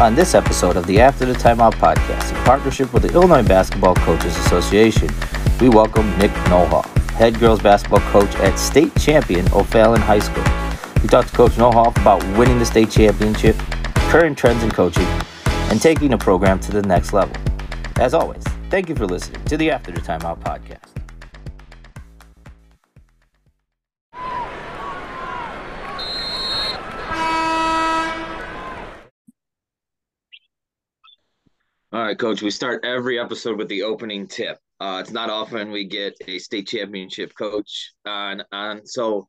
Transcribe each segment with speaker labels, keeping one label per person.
Speaker 1: on this episode of the After the Timeout podcast in partnership with the Illinois Basketball Coaches Association. We welcome Nick Knolhoff, head girls basketball coach at state champion O'Fallon High School. We talked to Coach Knolhoff about winning the state championship, current trends in coaching, and taking the program to the next level. As always, thank you for listening to the After the Timeout podcast. All right, coach, we start every episode with the opening tip. Uh, it's not often we get a state championship coach on on so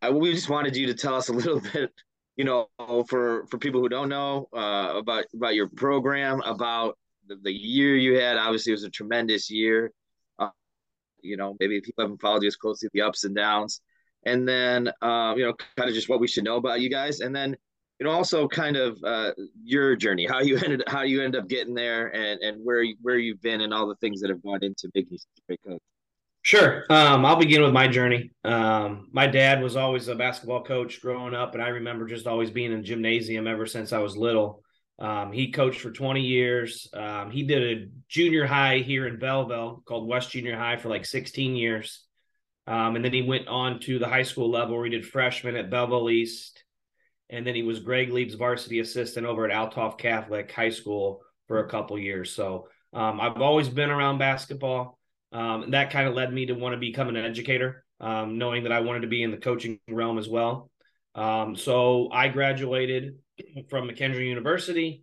Speaker 1: I, we just wanted you to tell us a little bit, you know, for for people who don't know uh, about about your program, about the, the year you had. Obviously, it was a tremendous year. Uh, you know, maybe people haven't followed you as closely, the ups and downs, and then uh, you know, kind of just what we should know about you guys, and then you know also kind of uh, your journey how you ended how you end up getting there and and where you, where you've been and all the things that have gone into making you such a great coach.
Speaker 2: Sure. Um, i'll begin with my journey. Um, my dad was always a basketball coach growing up and i remember just always being in gymnasium ever since i was little. Um, he coached for 20 years. Um, he did a junior high here in belleville called west junior high for like 16 years. Um, and then he went on to the high school level where he did freshman at belleville east and then he was Greg Lieb's varsity assistant over at Althoff Catholic High School for a couple years. So um, I've always been around basketball. Um, and that kind of led me to want to become an educator, um, knowing that I wanted to be in the coaching realm as well. Um, so I graduated from McKendree University,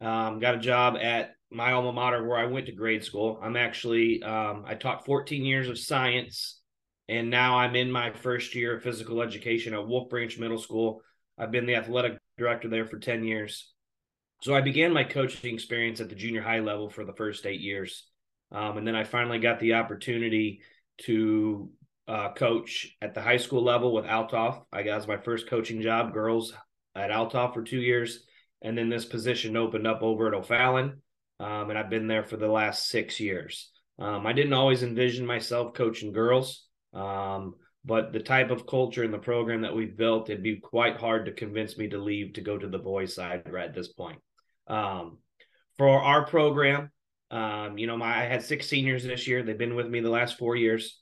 Speaker 2: um, got a job at my alma mater where I went to grade school. I'm actually, um, I taught 14 years of science, and now I'm in my first year of physical education at Wolf Branch Middle School I've been the athletic director there for 10 years. So I began my coaching experience at the junior high level for the first eight years. Um, and then I finally got the opportunity to uh, coach at the high school level with Althoff. I got my first coaching job, girls at Althoff for two years. And then this position opened up over at O'Fallon. Um, and I've been there for the last six years. Um, I didn't always envision myself coaching girls. Um, but the type of culture and the program that we've built, it'd be quite hard to convince me to leave to go to the boys' side right at this point. Um, for our program, um, you know, my I had six seniors this year. They've been with me the last four years.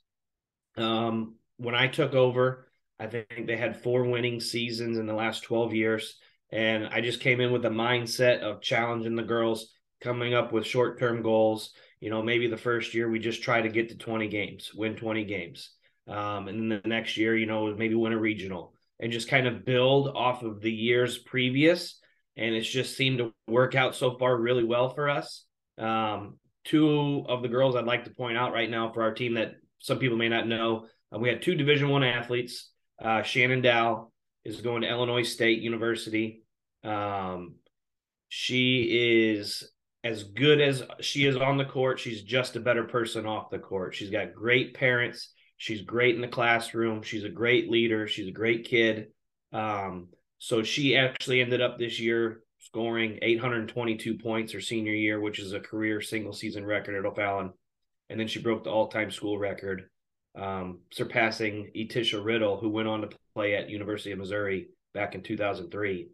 Speaker 2: Um, when I took over, I think they had four winning seasons in the last 12 years. And I just came in with a mindset of challenging the girls, coming up with short term goals. You know, maybe the first year we just try to get to 20 games, win 20 games. Um, and then the next year, you know, maybe win a regional and just kind of build off of the years previous. And it's just seemed to work out so far really well for us. Um, two of the girls I'd like to point out right now for our team that some people may not know, uh, we had two Division One athletes. Uh, Shannon Dowell is going to Illinois State University. Um, she is as good as she is on the court. She's just a better person off the court. She's got great parents. She's great in the classroom. She's a great leader. She's a great kid. Um, so she actually ended up this year scoring 822 points her senior year, which is a career single season record at O'Fallon. And then she broke the all time school record, um, surpassing Etisha Riddle, who went on to play at University of Missouri back in 2003.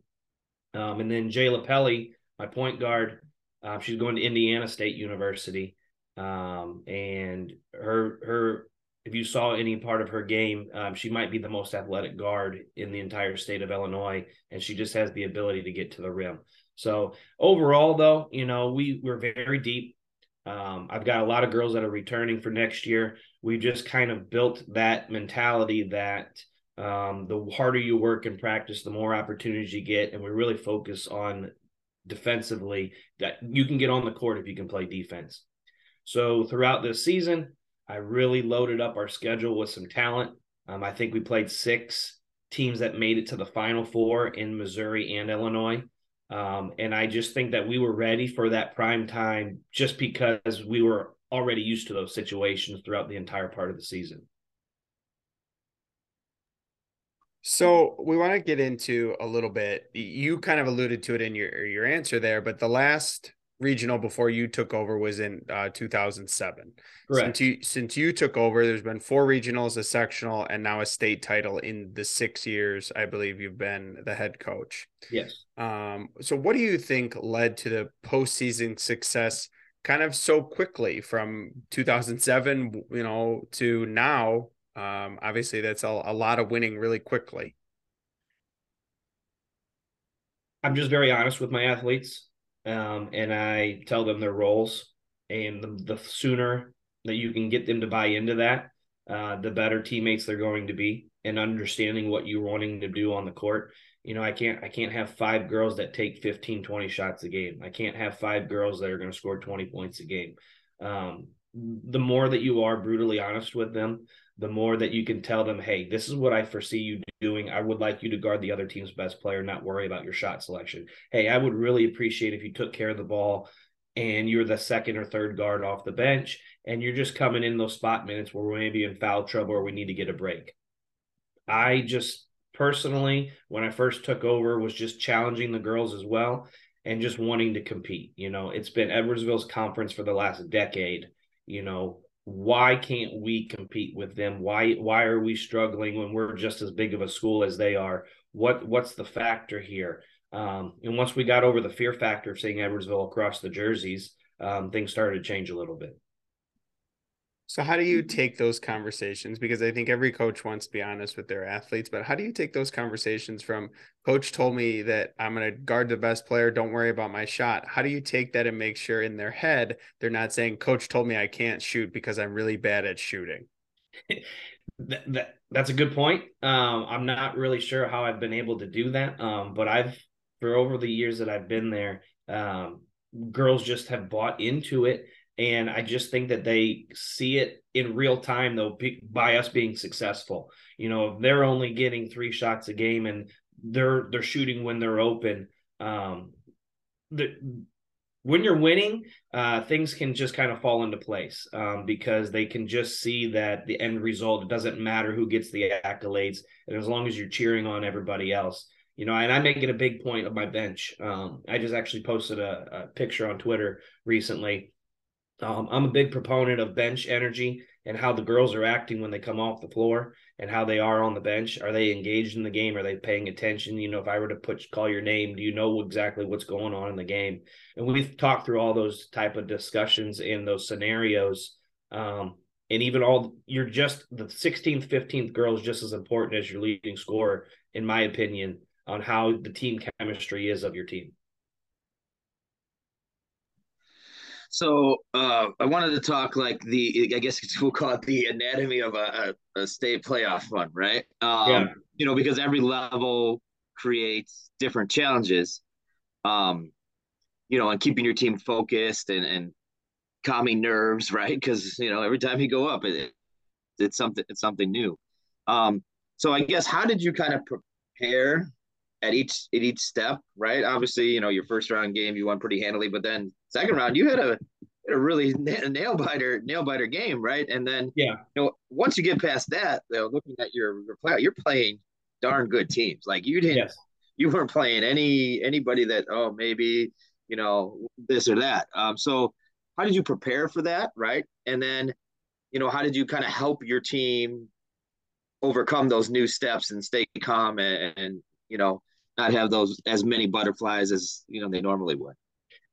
Speaker 2: Um, and then Jayla Pelly, my point guard, uh, she's going to Indiana State University. Um, and her her if you saw any part of her game, um, she might be the most athletic guard in the entire state of Illinois, and she just has the ability to get to the rim. So overall, though, you know, we we're very deep. Um, I've got a lot of girls that are returning for next year. We've just kind of built that mentality that um, the harder you work and practice, the more opportunities you get, and we really focus on defensively that you can get on the court if you can play defense. So throughout this season, I really loaded up our schedule with some talent. Um, I think we played six teams that made it to the Final Four in Missouri and Illinois. Um, and I just think that we were ready for that prime time just because we were already used to those situations throughout the entire part of the season.
Speaker 3: So we want to get into a little bit. You kind of alluded to it in your your answer there, but the last regional before you took over was in uh, 2007.
Speaker 2: Correct.
Speaker 3: Since you since you took over, there's been four regionals, a sectional, and now a state title in the six years I believe you've been the head coach.
Speaker 2: Yes.
Speaker 3: Um, so what do you think led to the postseason success kind of so quickly from 2007, you know, to now? Um, obviously, that's a, a lot of winning really quickly.
Speaker 2: I'm just very honest with my athletes, um, and I tell them their roles. And the, the sooner that you can get them to buy into that, uh, the better teammates they're going to be, and understanding what you're wanting to do on the court. You know, I can't I can't have five girls that take 15, 20 shots a game. I can't have five girls that are going to score 20 points a game. Um, the more that you are brutally honest with them, the more that you can tell them, hey, this is what I foresee you doing. I would like you to guard the other team's best player, not worry about your shot selection. Hey, I would really appreciate if you took care of the ball and you're the second or third guard off the bench and you're just coming in those spot minutes where we're maybe in foul trouble or we need to get a break. I just personally, when I first took over, was just challenging the girls as well and just wanting to compete. You know, it's been Edwardsville's conference for the last decade. You know, why can't we compete with them? Why why are we struggling when we're just as big of a school as they are? What what's the factor here? Um, and once we got over the fear factor of seeing edwardsville across the jerseys um, things started to change a little bit
Speaker 3: so how do you take those conversations? Because I think every coach wants to be honest with their athletes, but how do you take those conversations from coach told me that I'm going to guard the best player, don't worry about my shot. How do you take that and make sure in their head they're not saying coach told me I can't shoot because I'm really bad at shooting?
Speaker 2: that, that, that's a good point. Um, I'm not really sure how I've been able to do that. Um, but I've for over the years that I've been there, um, girls just have bought into it and I just think that they see it in real time though by us being successful. You know, if they're only getting three shots a game and they're they're shooting when they're open. Um, the when you're winning, uh, things can just kind of fall into place um, because they can just see that the end result. It doesn't matter who gets the accolades, and as long as you're cheering on everybody else, you know. And I make it a big point of my bench. Um, I just actually posted a, a picture on Twitter recently um, I'm a big proponent of bench energy and how the girls are acting when they come off the floor and how they are on the bench. Are they engaged in the game? Are they paying attention? You know, if I were to put call your name, do you know exactly what's going on in the game? And we've talked through all those type of discussions in those scenarios. Um, and even all you're just the 16th, 15th girl is just as important as your leading scorer, in my opinion, on how the team chemistry is of your team.
Speaker 1: So uh, I wanted to talk like the I guess we'll call it the anatomy of a, a, a state playoff run, right? Um, yeah. You know, because every level creates different challenges. Um, you know, and keeping your team focused and and calming nerves, right? Because you know every time you go up, it, it's something it's something new. Um, so I guess how did you kind of prepare at each at each step, right? Obviously, you know your first round game you won pretty handily, but then second round you had a a really nail biter nail biter game, right? And then
Speaker 2: yeah,
Speaker 1: you know once you get past that, though, looking at your your play, you're playing darn good teams. Like you didn't, yes. you weren't playing any anybody that oh maybe you know this or that. Um, so how did you prepare for that, right? And then you know how did you kind of help your team overcome those new steps and stay calm and, and you know not have those as many butterflies as you know they normally would.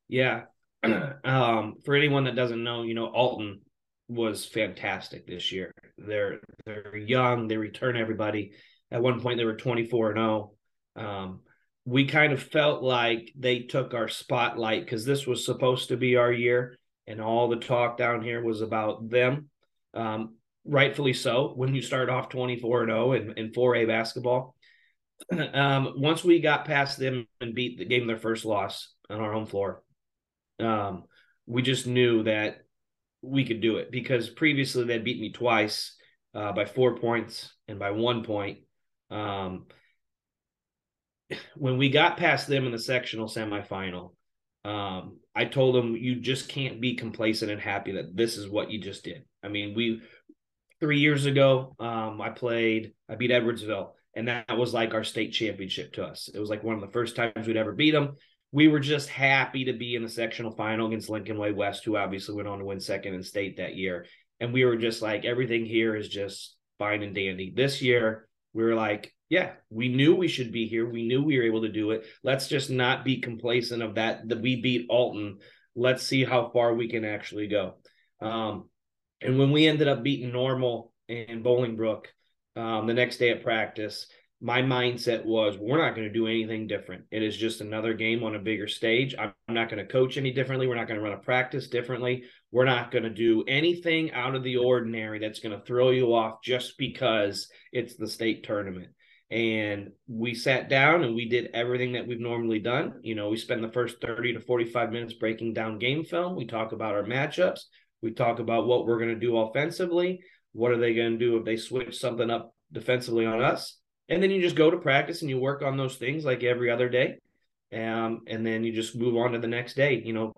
Speaker 2: Yeah. Um, for anyone that doesn't know, you know, Alton was fantastic this year. They're they're young, they return everybody. At one point they were 24 and 0. Um, we kind of felt like they took our spotlight because this was supposed to be our year, and all the talk down here was about them. Um, rightfully so. When you start off 24 and 0 in, in 4A basketball, um, once we got past them and beat the game their first loss on our home floor, um, we just knew that we could do it because previously they'd beat me twice uh, by four points and by one point. Um, when we got past them in the sectional semifinal, um, I told them you just can't be complacent and happy that this is what you just did. I mean, we three years ago, um, I played, I beat Edwardsville and that was like our state championship to us. It was like one of the first times we'd ever beat them. We were just happy to be in the sectional final against Lincoln Way West, who obviously went on to win second in state that year. And we were just like, everything here is just fine and dandy. This year, we were like, yeah, we knew we should be here. We knew we were able to do it. Let's just not be complacent of that. That we beat Alton. Let's see how far we can actually go. Um, and when we ended up beating Normal and Bolingbrook um, the next day at practice, my mindset was we're not going to do anything different. It is just another game on a bigger stage. I'm not going to coach any differently. We're not going to run a practice differently. We're not going to do anything out of the ordinary that's going to throw you off just because it's the state tournament. And we sat down and we did everything that we've normally done. You know, we spend the first 30 to 45 minutes breaking down game film. We talk about our matchups. We talk about what we're going to do offensively. What are they going to do if they switch something up defensively on us? And then you just go to practice and you work on those things like every other day. Um, and then you just move on to the next day. You know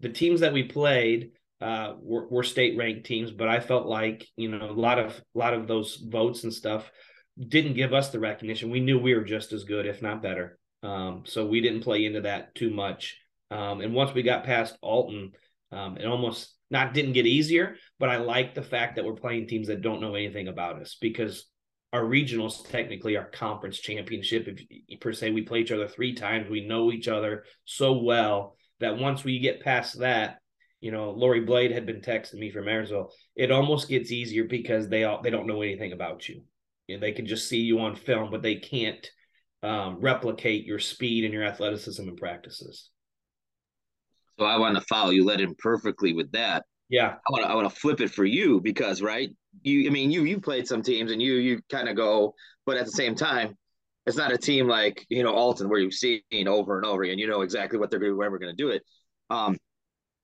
Speaker 2: the teams that we played uh, were, were state ranked teams but i felt like you know a lot of a lot of those votes and stuff didn't give us the recognition. We knew we were just as good if not better. Um, so we didn't play into that too much. Um, and once we got past alton um, it almost not didn't get easier but i like the fact that we're playing teams that don't know anything about us because our regionals technically our conference championship. If per se we play each other three times we know each other so well that once we get past that you know lori blade had been texting me from marysville it almost gets easier because they all they don't know anything about you, you know, they can just see you on film but they can't um, replicate your speed and your athleticism in practices.
Speaker 1: So i want to follow you led in perfectly with that.
Speaker 2: Yeah.
Speaker 1: I want to i want to flip it for you because right you I mean you you played some teams and you you kind of go, but at the same time, it's not a team like you know Alton where you've seen over and over again. You know exactly what they're going to going to do it. Um,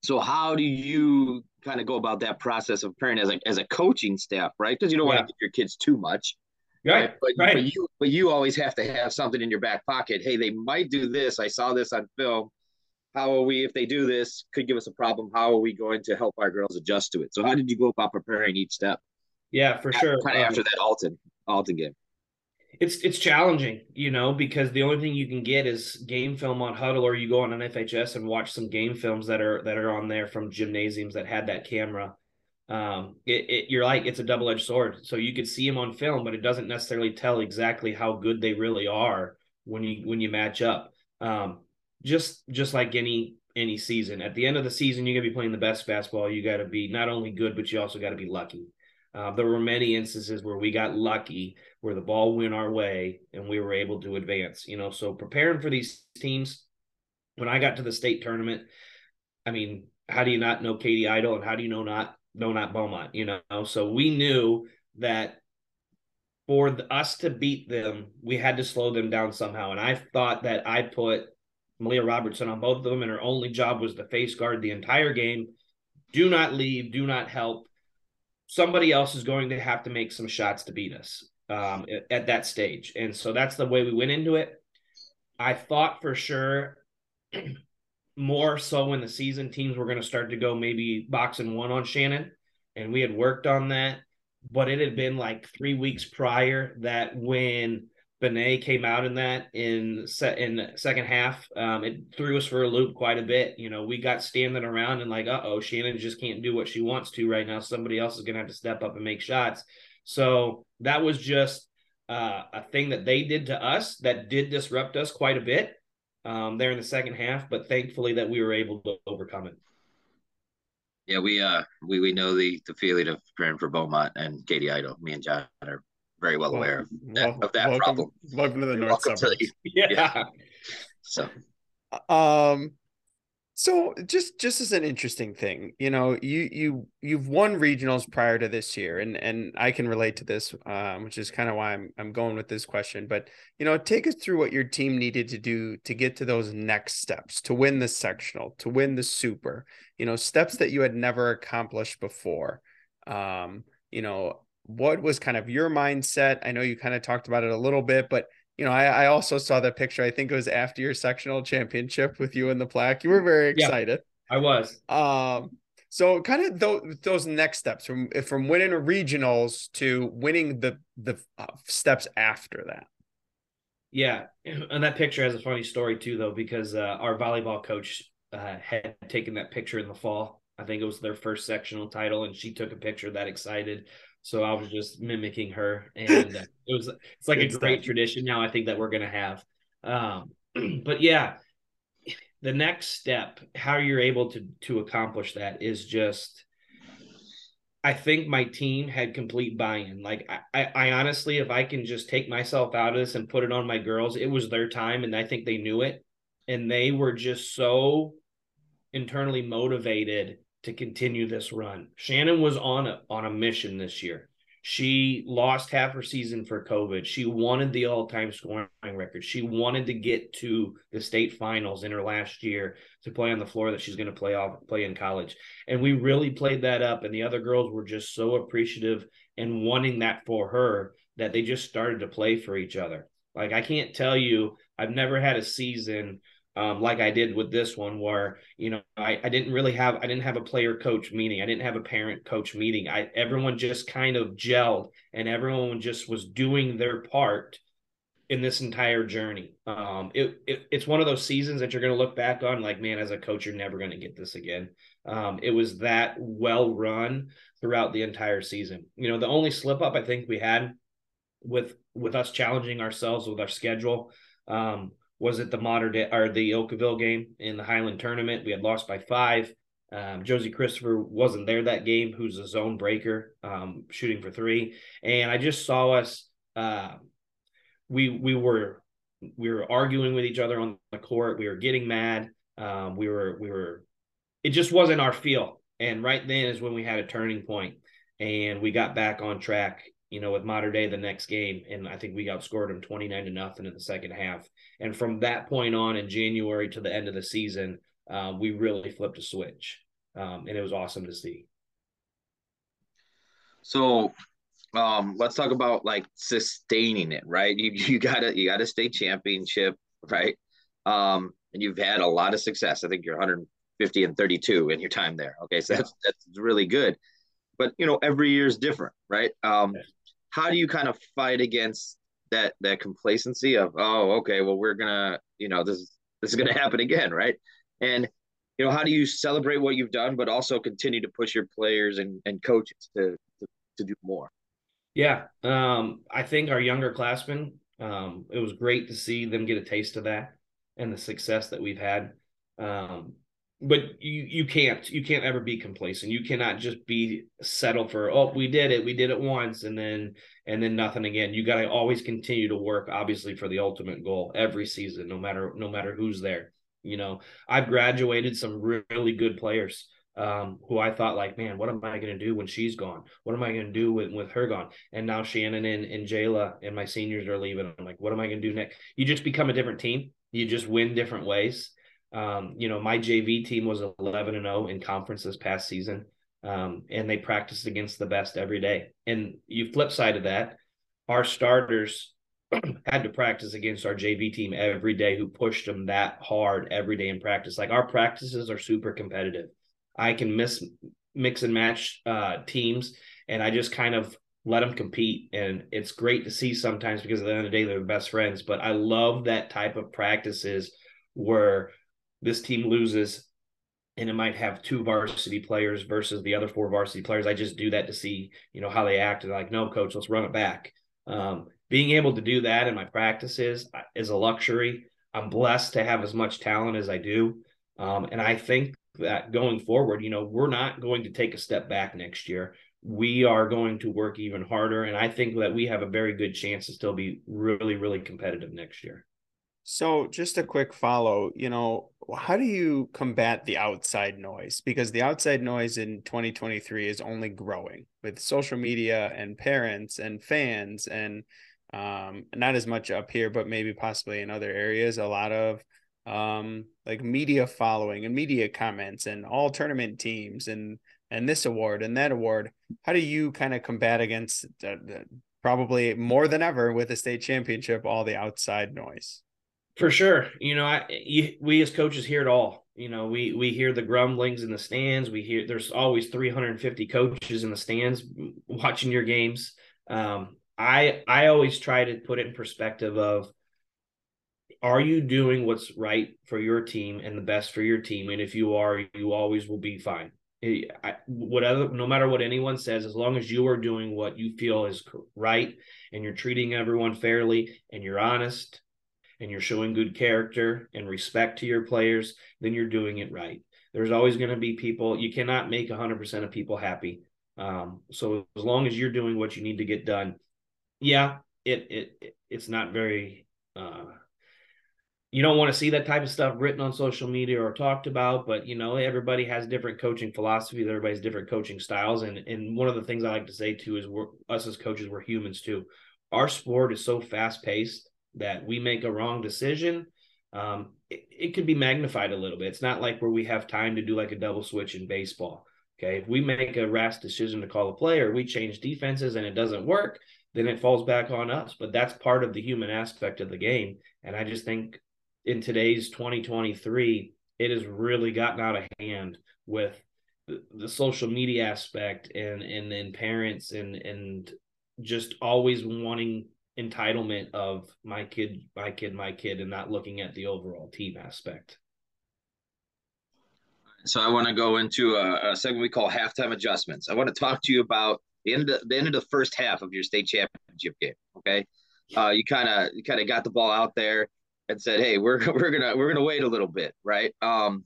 Speaker 1: so how do you kind of go about that process of preparing as a as a coaching staff, right? Because you don't yeah. want to give your kids too much.
Speaker 2: Right.
Speaker 1: But,
Speaker 2: right.
Speaker 1: but you but you always have to have something in your back pocket. Hey, they might do this. I saw this on film how are we if they do this could give us a problem how are we going to help our girls adjust to it so how did you go about preparing each step
Speaker 2: yeah, for sure.
Speaker 1: Kind of um, after that Alton Alton game.
Speaker 2: It's it's challenging, you know, because the only thing you can get is game film on Huddle, or you go on an FHS and watch some game films that are that are on there from gymnasiums that had that camera. Um, it, it you're like it's a double edged sword. So you could see them on film, but it doesn't necessarily tell exactly how good they really are when you when you match up. Um, just just like any any season, at the end of the season, you're gonna be playing the best basketball. You got to be not only good, but you also got to be lucky. Uh, there were many instances where we got lucky, where the ball went our way and we were able to advance. You know, so preparing for these teams. When I got to the state tournament, I mean, how do you not know Katy Idol, and how do you know not know not Beaumont? You know, so we knew that for the, us to beat them, we had to slow them down somehow. And I thought that I put Malia Robertson on both of them, and her only job was to face guard the entire game. Do not leave, do not help somebody else is going to have to make some shots to beat us um, at, at that stage. And so that's the way we went into it. I thought for sure more so when the season teams were going to start to go maybe boxing one on Shannon. And we had worked on that. But it had been like three weeks prior that when Benet came out in that in set in second half. Um, it threw us for a loop quite a bit. You know, we got standing around and like, uh oh, Shannon just can't do what she wants to right now. Somebody else is gonna have to step up and make shots. So that was just uh, a thing that they did to us that did disrupt us quite a bit um, there in the second half. But thankfully that we were able to overcome it.
Speaker 1: Yeah, we uh we we know the the feeling of preparing for Beaumont and Katie Idle. Me and Jon are very well, well aware of that, well, of that welcome, problem.
Speaker 3: Welcome to the North Suburbs.
Speaker 2: Yeah. yeah.
Speaker 1: So,
Speaker 3: um, so just just as an interesting thing, you know, you you you've won regionals prior to this year, and and I can relate to this, um, which is kind of why I'm I'm going with this question. But you know, take us through what your team needed to do to get to those next steps, to win the sectional, to win the super. You know, steps that you had never accomplished before. Um, you know, what was kind of your mindset? I know you kind of talked about it a little bit, but you know, I, I also saw that picture. I think it was after your sectional championship with you and the plaque. You were very excited.
Speaker 2: Yeah, I was.
Speaker 3: Um, so kind of those those next steps from from winning regionals to winning the the uh, steps after that.
Speaker 2: Yeah, and that picture has a funny story too, though, because uh, our volleyball coach uh, had taken that picture in the fall. I think it was their first sectional title, and she took a picture that excited. So I was just mimicking her, and uh, it was it's like Good a great tradition now. I think that we're gonna have. Um, but yeah, the next step, how you're able to to accomplish that, is just I think my team had complete buy-in. Like I, I, honestly, if I can just take myself out of this and put it on my girls, it was their time, and I think they knew it, and they were just so internally motivated to continue this run. Shannon was on a on a mission this year. She lost half her season for COVID. She wanted the all-time scoring record. She wanted to get to the state finals in her last year to play on the floor that she's going to play off play in college. And we really played that up. And the other girls were just so appreciative and wanting that for her that they just started to play for each other. Like I can't tell you, I've never had a season um, like I did with this one, where you know I, I didn't really have I didn't have a player coach meeting, I didn't have a parent coach meeting. I everyone just kind of gelled, and everyone just was doing their part in this entire journey. Um, it, it it's one of those seasons that you're going to look back on like, man, as a coach, you're never going to get this again. Um, it was that well run throughout the entire season. You know, the only slip up I think we had with with us challenging ourselves with our schedule. Um, was it the Mater Dei or the Oakville game in the Highland tournament? We had lost by five. Um, Josie Christopher wasn't there that game, who's a zone breaker, um, shooting for three. And I just saw us. Uh, we we were we were arguing with each other on the court. We were getting mad. Um, we were we were. It just wasn't our feel. And right then is when we had a turning point, and we got back on track you know, with Mater Dei, the next game. And I think we outscored them 29 to nothing in the second half. And from that point on in January to the end of the season, um, we really flipped a switch. Um, and it was awesome to see.
Speaker 1: So um, let's talk about like sustaining it, right? You you gotta you gotta stay championship, right? Um, and you've had a lot of success. I think you're 150 and 32 in your time there. Okay, so that's that's really good. But you know, every year is different, right? Um, how do you kind of fight against that that complacency of oh okay well we're gonna you know this this is gonna happen again right? And you know how do you celebrate what you've done but also continue to push your players and, and coaches to, to, to do more?
Speaker 2: Yeah um i think our younger classmen um it was great to see them get a taste of that and the success that we've had. Um but you you can't you can't ever be complacent. You cannot just be settled for oh we did it we did it once and then and then nothing again. You got to always continue to work obviously for the ultimate goal every season no matter no matter who's there. You know, I've graduated some really good players um, who I thought like, man, what am I going to do when she's gone? What am I going to do with, with her gone? And now Shannon and, and Jayla and my seniors are leaving. I'm like, what am I going to do next? You just become a different team. You just win different ways. Um, you know, my JV team was 11 and 0 in conference this past season, um, and they practiced against the best every day. And you flip side of that, our starters had to practice against our JV team every day, who pushed them that hard every day in practice. Like our practices are super competitive. I can miss mix and match uh, teams, and I just kind of let them compete. And it's great to see sometimes because at the end of the day, they're the best friends. But I love that type of practices where this team loses and it might have two varsity players versus the other four varsity players. I just do that to see, you know, how they act. And like, no, coach, let's run it back. Um, being able to do that in my practices uh, is a luxury. I'm blessed to have as much talent as I do. Um, and I think that going forward, you know, we're not going to take a step back next year. We are going to work even harder. And I think that we have a very good chance to still be really, really competitive next year.
Speaker 3: So, just a quick follow, you know, how do you combat the outside noise? Because the outside noise in 2023 is only growing with social media and parents and fans, and um, not as much up here, but maybe possibly in other areas. A lot of um, like media following and media comments, and all tournament teams, and and this award and that award. How do you kind of combat against probably more than ever with the state championship all the outside noise?
Speaker 2: For sure, you know, I you, we as coaches hear it all. You know, we we hear the grumblings in the stands. We hear there's always 350 coaches in the stands watching your games. Um, I I always try to put it in perspective of are you doing what's right for your team and the best for your team? And if you are, you always will be fine. I, whatever, no matter what anyone says, as long as you are doing what you feel is right and you're treating everyone fairly and you're honest and you're showing good character and respect to your players, then you're doing it right. There's always going to be people, you cannot make 100% of people happy. Um, so as long as you're doing what you need to get done, yeah, it, it, it's not very, uh, you don't want to see that type of stuff written on social media or talked about, but you know, everybody has different coaching philosophies, everybody's different coaching styles. And and one of the things I like to say too is we're us as coaches, we're humans too. Our sport is so fast paced that we make a wrong decision. Um, it, it could be magnified a little bit. It's not like where we have time to do like a double switch in baseball. Okay. If we make a rash decision to call a player, we change defenses and it doesn't work, then it falls back on us. But that's part of the human aspect of the game. And I just think in today's 2023, it has really gotten out of hand with the, the social media aspect and and and parents and and just always wanting entitlement of my kid, my kid, my kid, and not looking at the overall team aspect.
Speaker 1: So I want to go into a, a segment we call halftime adjustments. I want to talk to you about the end of the end of the first half of your state championship game. Okay, uh, you kind of you kind of got the ball out there and said, "Hey, we're we're gonna we're gonna wait a little bit, right?" Um,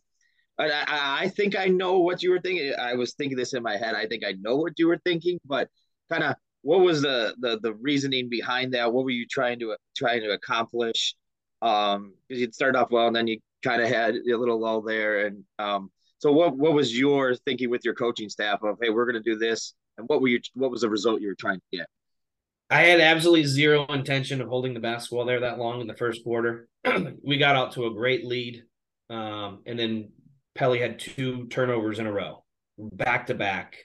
Speaker 1: I, I think I know what you were thinking. I was thinking this in my head. I think I know what you were thinking, but kind of what was the, the the reasoning behind that? What were you trying to trying to accomplish? Um, you'd start off well, and then you kind of had a little lull there. And um, so what what was your thinking with your coaching staff of, hey, we're going to do this, and what were you what was the result you were trying to get?
Speaker 2: I had absolutely zero intention of holding the basketball there that long in the first quarter. we got out to a great lead, um, and then Pelly had two turnovers in a row, back to back,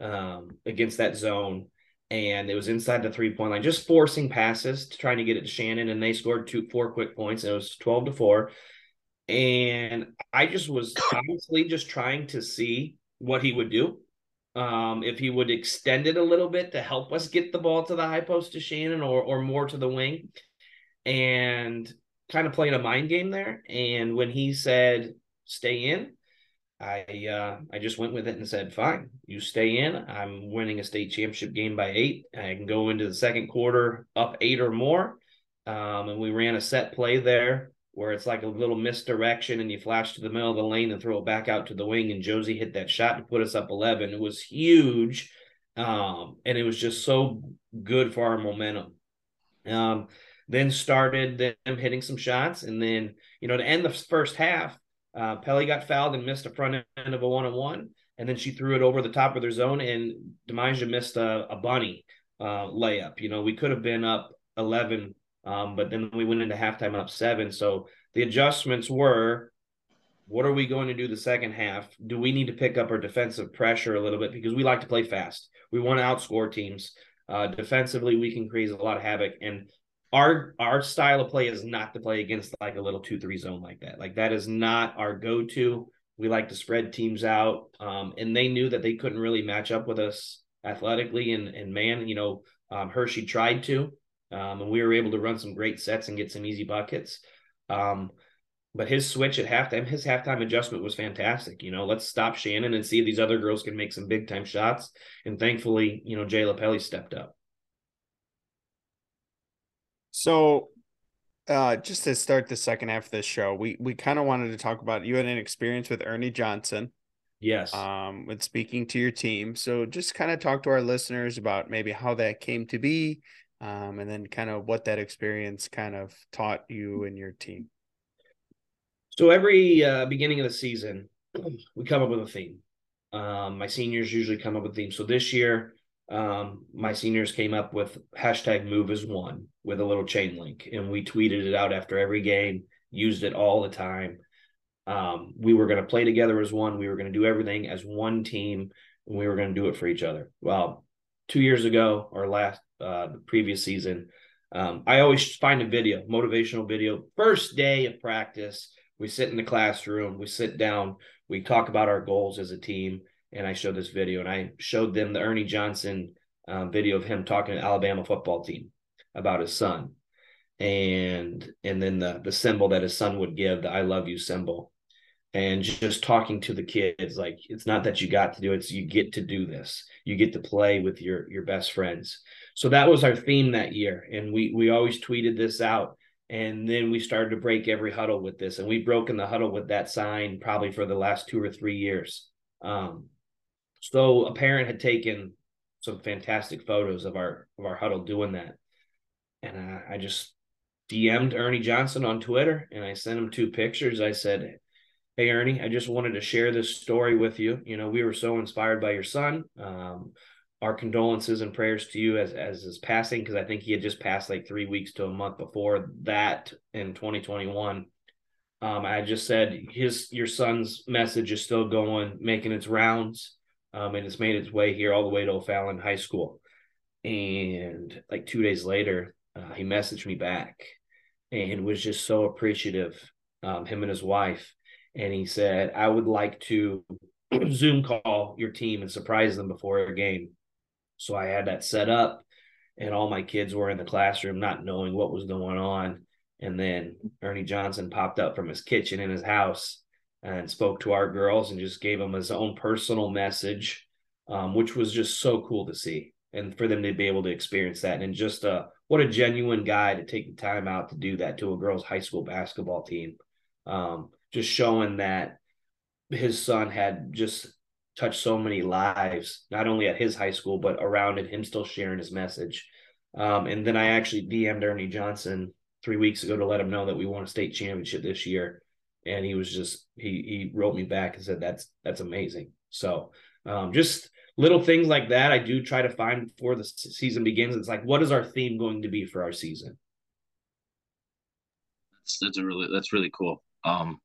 Speaker 2: um, against that zone, and it was inside the three point line, just forcing passes to trying to get it to Shannon, and they scored two four quick points, and it was twelve to four. And I just was honestly just trying to see what he would do um, if he would extend it a little bit to help us get the ball to the high post to Shannon or or more to the wing, and kind of playing a mind game there. And when he said stay in, I uh, I just went with it and said, fine, you stay in. I'm winning a state championship game by eight. I can go into the second quarter up eight or more. Um, and we ran a set play there where it's like a little misdirection and you flash to the middle of the lane and throw it back out to the wing. And Josie hit that shot to put us up 11. It was huge. Um, and it was just so good for our momentum. Um, then started them hitting some shots. And then, you know, to end the first half, uh, Pelly got fouled and missed a front end of a one on one. And then she threw it over the top of their zone, and Demija missed a, a bunny uh, layup. You know, we could have been up 11 um, but then we went into halftime up seven. So the adjustments were what are we going to do the second half? Do we need to pick up our defensive pressure a little bit because we like to play fast? We want to outscore teams. Uh, defensively, we can create a lot of havoc. And our our style of play is not to play against like a little two three zone like that. Like that is not our go to. We like to spread teams out, um, and they knew that they couldn't really match up with us athletically and and man, you know, um, Hersey tried to, um, and we were able to run some great sets and get some easy buckets. Um, but his switch at halftime, his halftime adjustment was fantastic. You know, let's stop Shannon and see if these other girls can make some big time shots. And thankfully, you know, Jay Pelly stepped up.
Speaker 3: So, uh, just to start the second half of this show, we we kind of wanted to talk about you had an experience with Ernie Johnson.
Speaker 2: Yes.
Speaker 3: Um, with speaking to your team. So just kind of talk to our listeners about maybe how that came to be, um, and then kind of what that experience kind of taught you and your team.
Speaker 2: So every uh, beginning of the season, we come up with a theme. Um, my seniors usually come up with themes. So this year, um, my seniors came up with hashtag move as one with a little chain link, and we tweeted it out after every game, used it all the time. Um, we were going to play together as one. We were going to do everything as one team, and we were going to do it for each other. Well, two years ago or last uh, the previous season. Um, I always find a video, motivational video, first day of practice. We sit in the classroom, we sit down, we talk about our goals as a team, and I showed this video, and I showed them the Ernie Johnson um, video of him talking to the Alabama football team about his son, and and then the the symbol that his son would give, the I love you symbol. And just talking to the kids, like it's not that you got to do it, it's you get to do this. You get to play with your your best friends. So that was our theme that year. And we we always tweeted this out. And then we started to break every huddle with this. And we've broken the huddle with that sign probably for the last two or three years. Um, so a parent had taken some fantastic photos of our of our huddle doing that. And I, I just DM'd Ernie Johnson on Twitter and I sent him two pictures. I said, Hey Ernie, I just wanted to share this story with you. You know, we were so inspired by your son. Um, our condolences and prayers to you as as his passing because I think he had just passed like three weeks to a month before that in 2021. Um, I just said his your son's message is still going, making its rounds, um, and it's made its way here all the way to O'Fallon High School. And like two days later, uh, he messaged me back and was just so appreciative, um, him and his wife. And he said, I would like to Zoom call your team and surprise them before a game. So I had that set up, and all my kids were in the classroom not knowing what was going on. And then Ernie Johnson popped up from his kitchen in his house and spoke to our girls and just gave them his own personal message, um, which was just so cool to see and for them to be able to experience that. And just uh, what a genuine guy to take the time out to do that to a girls' high school basketball team. Um, just showing that his son had just touched so many lives, not only at his high school, but around it, him still sharing his message. Um, and then I actually DM'd Ernie Johnson three weeks ago to let him know that we won a state championship this year. And he was just he he wrote me back and said that's that's amazing. So um, just little things like that I do try to find before the season begins. It's like, what is our theme going to be for our season?
Speaker 1: That's, that's a really that's really cool. Um,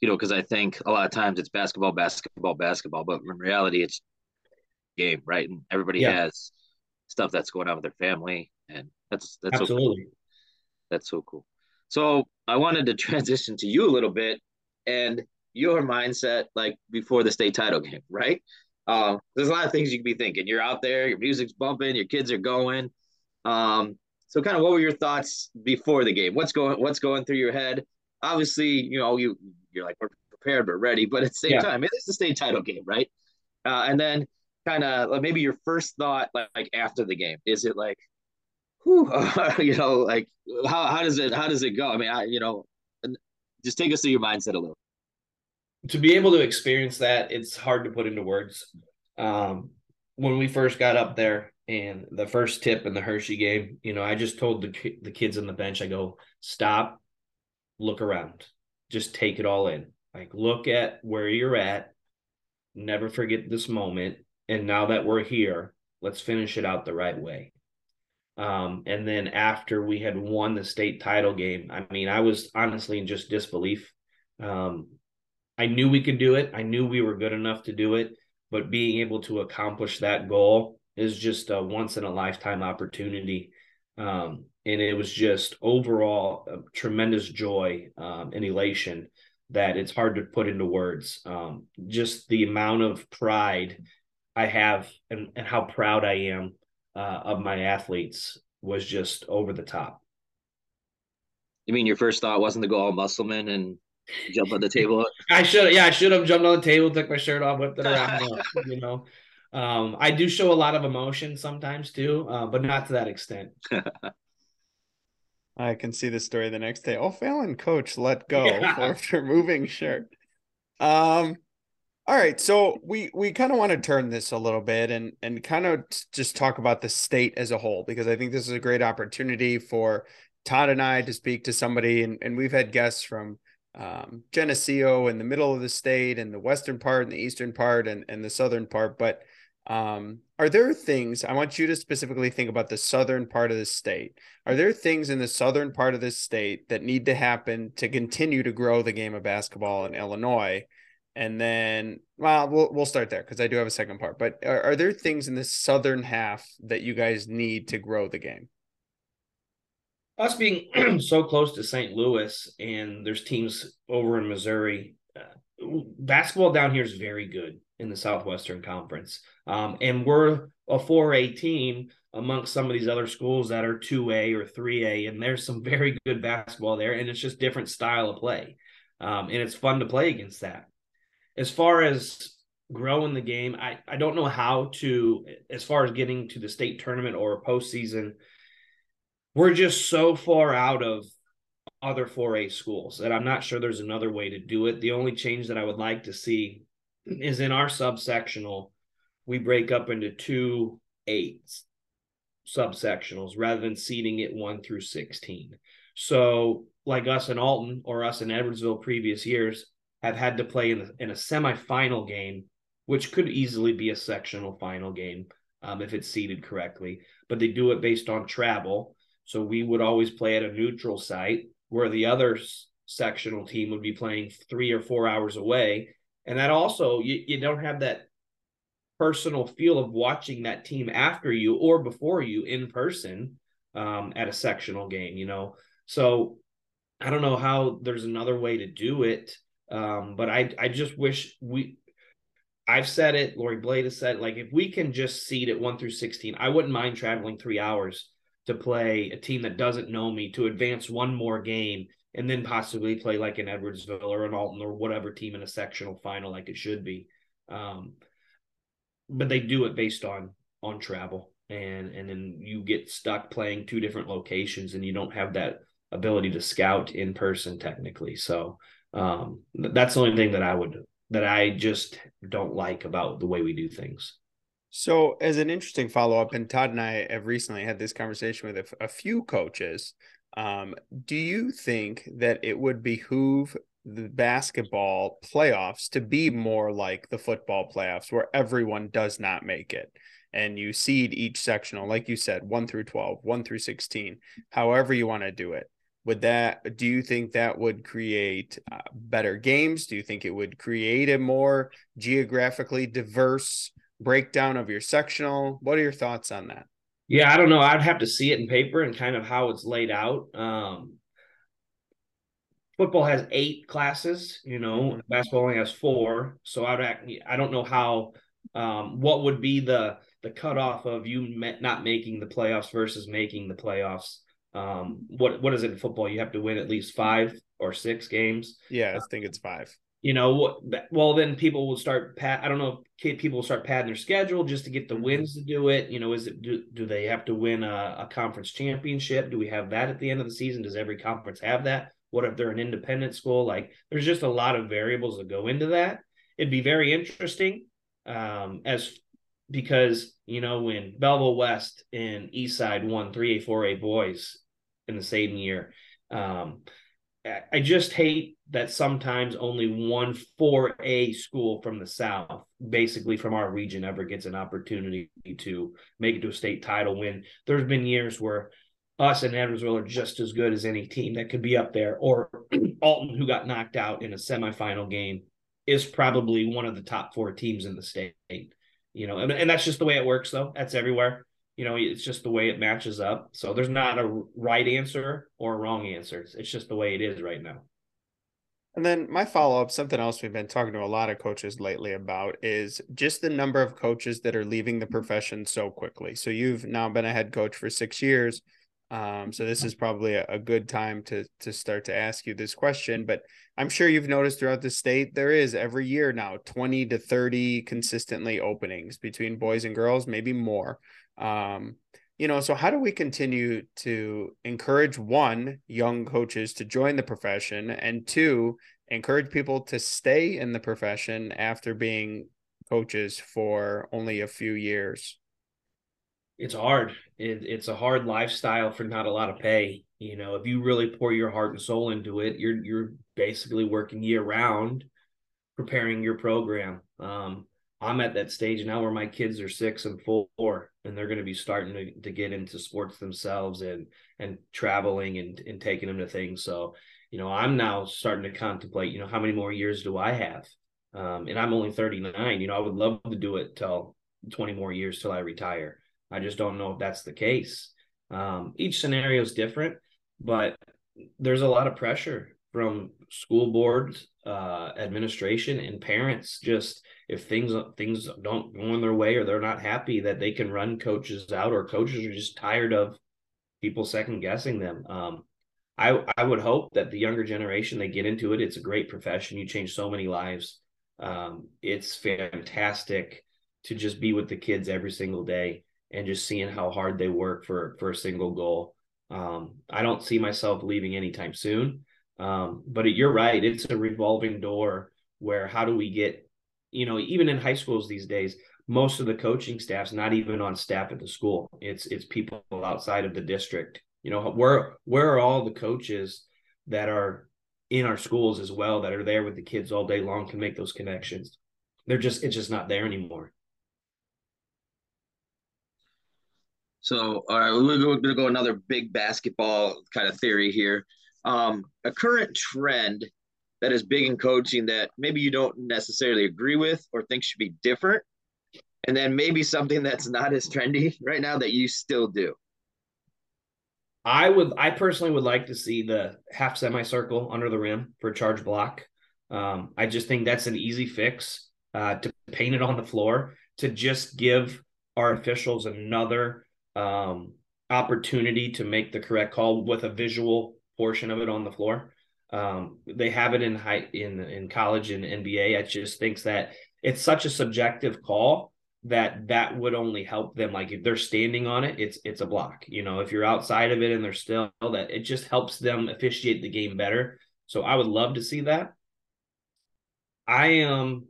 Speaker 1: you know, because I think a lot of times it's basketball, basketball, basketball, but in reality, it's game, right? And everybody yeah. has stuff that's going on with their family, and that's that's
Speaker 2: absolutely
Speaker 1: so cool. that's so cool. So I wanted to transition to you a little bit and your mindset, like before the state title game, right? Um, there's a lot of things you could be thinking. You're out there, your music's bumping, your kids are going. Um, so kind of what were your thoughts before the game? What's going what's going through your head? Obviously, you know, you you're like, we're prepared, but ready. But at the same yeah. time, it's the state title game, right? Uh, and then kind of like maybe your first thought like, like after the game is it like whew, you know like how, how does it how does it go i mean i you know just take us through your mindset a little
Speaker 2: to be able to experience that, it's hard to put into words. Um, when we first got up there and the first tip in the Hersey game, you know, I just told the the kids on the bench, I go, stop, look around, just take it all in. Like, look at where you're at. Never forget this moment. And now that we're here, let's finish it out the right way. Um, and then after we had won the state title game, I mean, I was honestly in just disbelief. Um, I knew we could do it. I knew we were good enough to do it, but being able to accomplish that goal is just a once in a lifetime opportunity. Um, and it was just overall a tremendous joy um, and elation that it's hard to put into words. Um, just the amount of pride I have and, and how proud I am uh, of my athletes was just over the top.
Speaker 1: You mean your first thought wasn't to go all Musselman and jump on the table.
Speaker 2: I should, yeah, I should have jumped on the table, took my shirt off, whipped it around. you know, um, I do show a lot of emotion sometimes too, uh, but not to that extent.
Speaker 3: I can see the story the next day. O'Fallon coach let go yeah. for removing shirt. Um, all right, so we we kind of want to turn this a little bit and and kind of just talk about the state as a whole because I think this is a great opportunity for Todd and I to speak to somebody and and we've had guests from um, Geneseo in the middle of the state and the western part and the eastern part and, and the southern part. But um, are there things I want you to specifically think about the southern part of the state? Are there things in the southern part of the state that need to happen to continue to grow the game of basketball in Illinois? And then, well, we'll we'll start there because I do have a second part. But are, are there things in the southern half that you guys need to grow the game?
Speaker 2: us being so close to St. Louis and there's teams over in Missouri, uh, basketball down here is very good in the Southwestern Conference. Um, and we're a 4A team amongst some of these other schools that are 2A or 3A, and there's some very good basketball there, and it's just different style of play. Um, and it's fun to play against that. As far as growing the game, I, I don't know how to, as far as getting to the state tournament or a postseason, we're just so far out of other 4A schools that I'm not sure there's another way to do it. The only change that I would like to see is in our subsectional, we break up into two eights subsectionals rather than seeding it one through 16. So, like us in Alton or us in Edwardsville previous years have had to play in, the, in a semifinal game, which could easily be a sectional final game um, if it's seeded correctly. But they do it based on travel. So we would always play at a neutral site where the other sectional team would be playing three or four hours away. And that also, you, you don't have that personal feel of watching that team after you or before you in person um, at a sectional game, you know. So I don't know how there's another way to do it. Um, but I I just wish we I've said it, Lori Blade has said, like if we can just seed it one through 16, I wouldn't mind traveling three hours to play a team that doesn't know me to advance one more game and then possibly play like an Edwardsville or an Alton or whatever team in a sectional final like it should be. Um, but they do it based on on travel and and then you get stuck playing two different locations and you don't have that ability to scout in person technically so um, that's the only thing that i would that i just don't like about the way we do things.
Speaker 3: So as an interesting follow-up and todd and i have recently had this conversation with a, few coaches um, do you think that it would behoove the basketball playoffs to be more like the football playoffs where everyone does not make it? And you seed each sectional like you said 1 through 12 1 through 16 however you want to do it would that do you think that would create uh, better games do you think it would create a more geographically diverse breakdown of your sectional what are your thoughts on that
Speaker 2: yeah i don't know i'd have to see it in paper and kind of how it's laid out um football has eight classes, you know, mm-hmm. basketball only has four. So I'd act, I don't know how um, what would be the the cutoff of you not making the playoffs versus making the playoffs. Um, what what is it in football? You have to win at least five or six games.
Speaker 3: Yeah, I think it's five.
Speaker 2: You know, well then people will start pat. I don't know if people will start padding their schedule just to get the mm-hmm. wins to do it. You know, is it do, do they have to win a, a conference championship? Do we have that at the end of the season? Does every conference have that? What if they're an independent school? Like there's just a lot of variables that go into that. It'd be very interesting um, as because you know when Belleville West and Eastside won three A four A boys in the same year. Um, I just hate that sometimes only one 4A school from the South, basically from our region, ever gets an opportunity to make it to a state title win. There's been years where us and Edwardsville are just as good as any team that could be up there. Or Alton, who got knocked out in a semifinal game, is probably one of the top four teams in the state. You know, and, and that's just the way it works, though. That's everywhere. You know, it's just the way it matches up. So there's not a right answer or a wrong answer. It's just the way it is right now.
Speaker 3: And then my follow up, something else we've been talking to a lot of coaches lately about is just the number of coaches that are leaving the profession so quickly. So you've now been a head coach for six years. Um, so this is probably a, a, good time to to start to ask you this question. But I'm sure you've noticed throughout the state there is every year now 20 to 30 consistently openings between boys and girls, maybe more. Um, you know, so how do we continue to encourage one young coaches to join the profession and two encourage people to stay in the profession after being coaches for only a few years?
Speaker 2: it's hard. It, it's a hard lifestyle for not a lot of pay. You know, if you really pour your heart and soul into it, you're you're basically working year round, preparing your program. Um, I'm at that stage now where my kids are six and four, and they're going to be starting to, to get into sports themselves and and traveling and and taking them to things. So, you know, I'm now starting to contemplate. You know, how many more years do I have? Um, and I'm only 39. You know, I would love to do it till 20 more years till I retire. I just don't know if that's the case. Um, each scenario is different, but there's a lot of pressure from school boards, uh, administration, and parents. Just if things things don't go in their way or they're not happy, that they can run coaches out, or coaches are just tired of people second guessing them. Um, I I would hope that the younger generation they get into it. It's a great profession. You change so many lives. Um, it's fantastic to just be with the kids every single day and just seeing how hard they work for for a single goal. Um, I don't see myself leaving anytime soon. Um, but you're right; it's a revolving door. Where how do we get, you know, even in high schools these days, most of the coaching staff's not even on staff at the school. It's it's people outside of the district. You know, where where are all the coaches that are in our schools as well that are there with the kids all day long to make those connections? They're just it's just not there anymore.
Speaker 1: So, all right, we're going to go another big basketball kind of theory here. Um, a current trend that is big in coaching that maybe you don't necessarily agree with or think should be different, and then maybe something that's not as trendy right now that you still do.
Speaker 2: I would, I personally would like to see the half semicircle under the rim for charge block. Um, I just think that's an easy fix uh, to paint it on the floor to just give our officials another um, opportunity to make the correct call with a visual portion of it on the floor. Um, they have it in high in in college and NBA. I just thinks that it's such a subjective call that that would only help them. Like if they're standing on it, it's it's a block. You know, if you're outside of it and they're still that, it just helps them officiate the game better. So I would love to see that. I am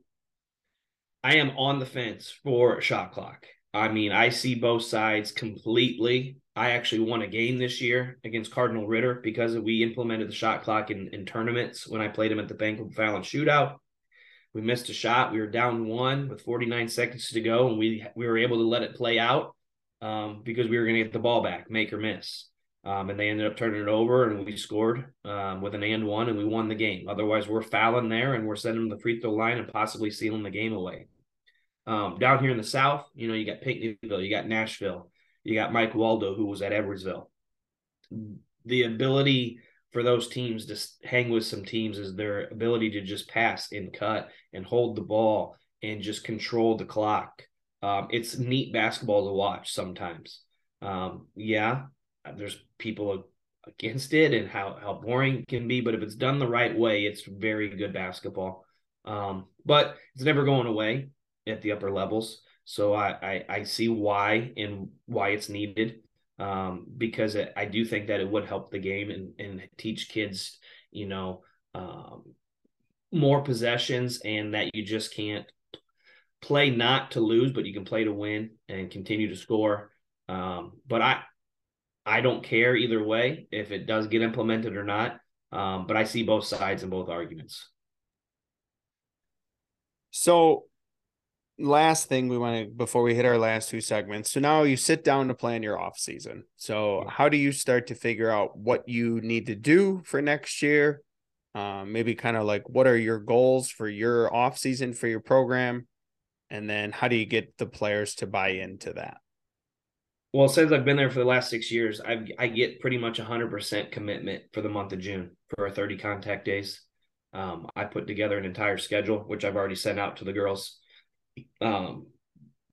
Speaker 2: I am on the fence for shot clock. I mean, I see both sides completely. I actually won a game this year against Cardinal Ritter because we implemented the shot clock in, in tournaments when I played him at the Bank of Fallon shootout. We missed a shot. We were down one with 49 seconds to go, and we we were able to let it play out um, because we were going to get the ball back, make or miss. Um, and they ended up turning it over, and we scored um, with an and one, and we won the game. Otherwise, we're fouling there, and we're sending them the free throw line and possibly sealing the game away. Um, down here in the South, you know, you got Pinckneyville, you got Nashville, you got Mike Waldo, who was at Edwardsville. The ability for those teams to hang with some teams is their ability to just pass and cut and hold the ball and just control the clock. Um, it's neat basketball to watch sometimes. Um, yeah, there's people against it and how how boring it can be, but if it's done the right way, it's very good basketball. Um, but it's never going away at the upper levels. So I, I, I see why and why it's needed um, because it, I do think that it would help the game and, and teach kids, you know, um, more possessions and that you just can't play not to lose, but you can play to win and continue to score. Um, but I, I don't care either way if it does get implemented or not. Um, but I see both sides and both arguments.
Speaker 3: So last thing we want to before we hit our last two segments. So now you sit down to plan your off season. So how do you start to figure out what you need to do for next year? Um, maybe kind of like what are your goals for your off season for your program, and then how do you get the players to buy into that?
Speaker 2: Well, since I've been there for the last six years, I I get pretty much hundred percent commitment for the month of June for our thirty contact days. Um, I put together an entire schedule, which I've already sent out to the girls um,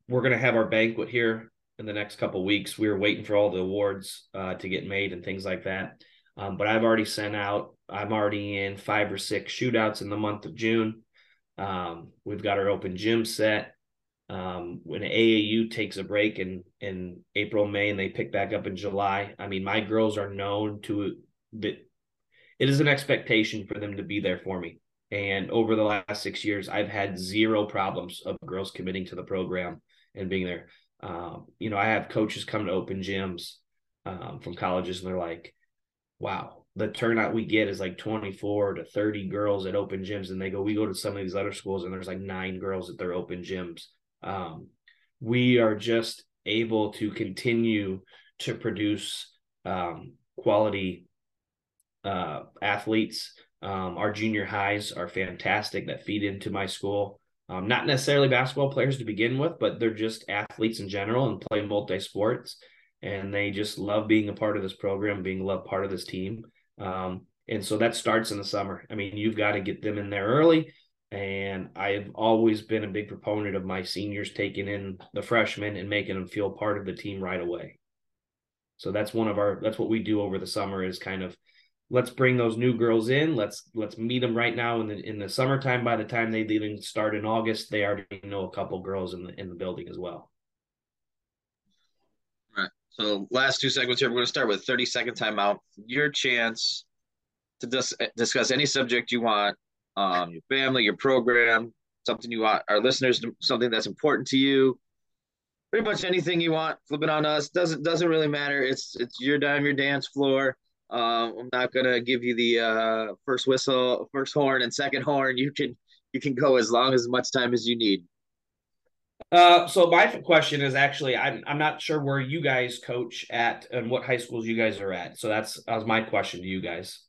Speaker 2: we're going to have our banquet here in the next couple weeks. We are waiting for all the awards uh, to get made and things like that. Um, but I've already sent out. I'm already in five or six shootouts in the month of June. Um, we've got our open gym set. Um, when AAU takes a break in in April, May, and they pick back up in July. I mean, my girls are known to that. It is an expectation for them to be there for me. And over the last six years, I've had zero problems of girls committing to the program and being there. Um, you know, I have coaches come to open gyms um, from colleges, and they're like, "Wow, the turnout we get is like 24 to 30 girls at open gyms." And they go, "We go to some of these other schools, and there's like nine girls at their open gyms." Um, we are just able to continue to produce um, quality uh, athletes um, our junior highs are fantastic that feed into my school. Um, not necessarily basketball players to begin with, but they're just athletes in general and play multi sports. And they just love being a part of this program, being a love part of this team. Um, And so that starts in the summer. I mean, you've got to get them in there early. And I've always been a big proponent of my seniors taking in the freshmen and making them feel part of the team right away. So that's one of our that's what we do over the summer is kind of let's bring those new girls in. Let's let's meet them right now in the in the summertime. By the time they even start in August, they already know a couple girls in the in the building as well.
Speaker 1: Right. So last two segments here, we're going to start with 30 second timeout. Your chance to dis- discuss any subject you want, um, your family, your program, something you want our listeners, something that's important to you. Pretty much anything you want, flip it on us. Doesn't doesn't really matter. It's it's your dime, your dance floor. Um, I'm not gonna give you the uh, first whistle, first horn, and second horn. You can you can go as long as much time as you need.
Speaker 2: Uh, so my question is actually, I'm I'm not sure where you guys coach at and what high schools you guys are at. So that's that was my question to you guys.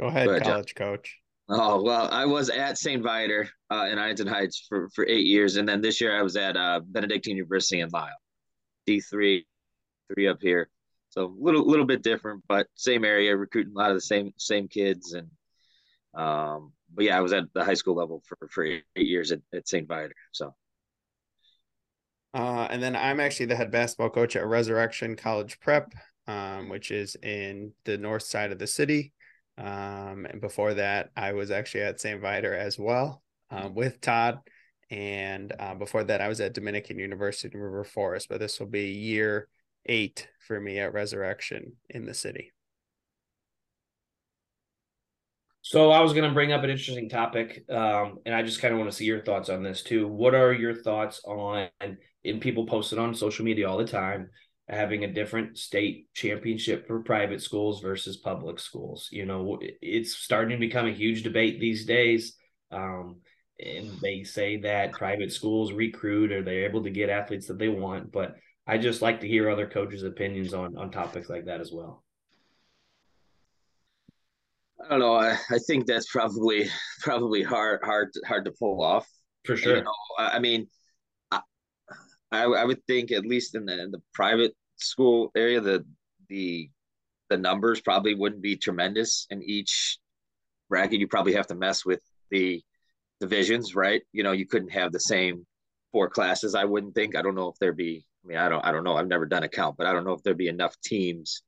Speaker 3: Go ahead, Go ahead college Jon. coach.
Speaker 1: Oh well, I was at St. Viator uh, in Arlington Heights for, for eight years, and then this year I was at uh, Benedictine University in Lisle, D three, three up here. So a little little bit different, but same area, recruiting a lot of the same same kids, and um, but yeah, I was at the high school level for for eight, years at, at St. Viator. So.
Speaker 3: Uh, and then I'm actually the head basketball coach at Resurrection College Prep, um, which is in the north side of the city. Um, and before that, I was actually at St. Viator as well um, with Todd. And uh, before that, I was at Dominican University in River Forest. But this will be a year eight for me at Resurrection in the city.
Speaker 2: So I was going to bring up an interesting topic, um, and I just kind of want to see your thoughts on this too. What are your thoughts on? And people post it on social media all the time having a different state championship for private schools versus public schools. You know, it's starting to become a huge debate these days. Um, and they say that private schools recruit or they're able to get athletes that they want. But I just like to hear other coaches' opinions on on topics like that as well.
Speaker 1: I don't know. I, I think that's probably probably hard hard hard to pull off.
Speaker 2: For sure.
Speaker 1: You know, I mean, I, I would think at least in the in the private school area, the the the numbers probably wouldn't be tremendous in each bracket. You probably have to mess with the divisions, right? You know, you couldn't have the same four classes. I wouldn't think. I don't know if there'd be. I mean, I don't. I don't know. I've never done a count, but I don't know if there'd be enough teams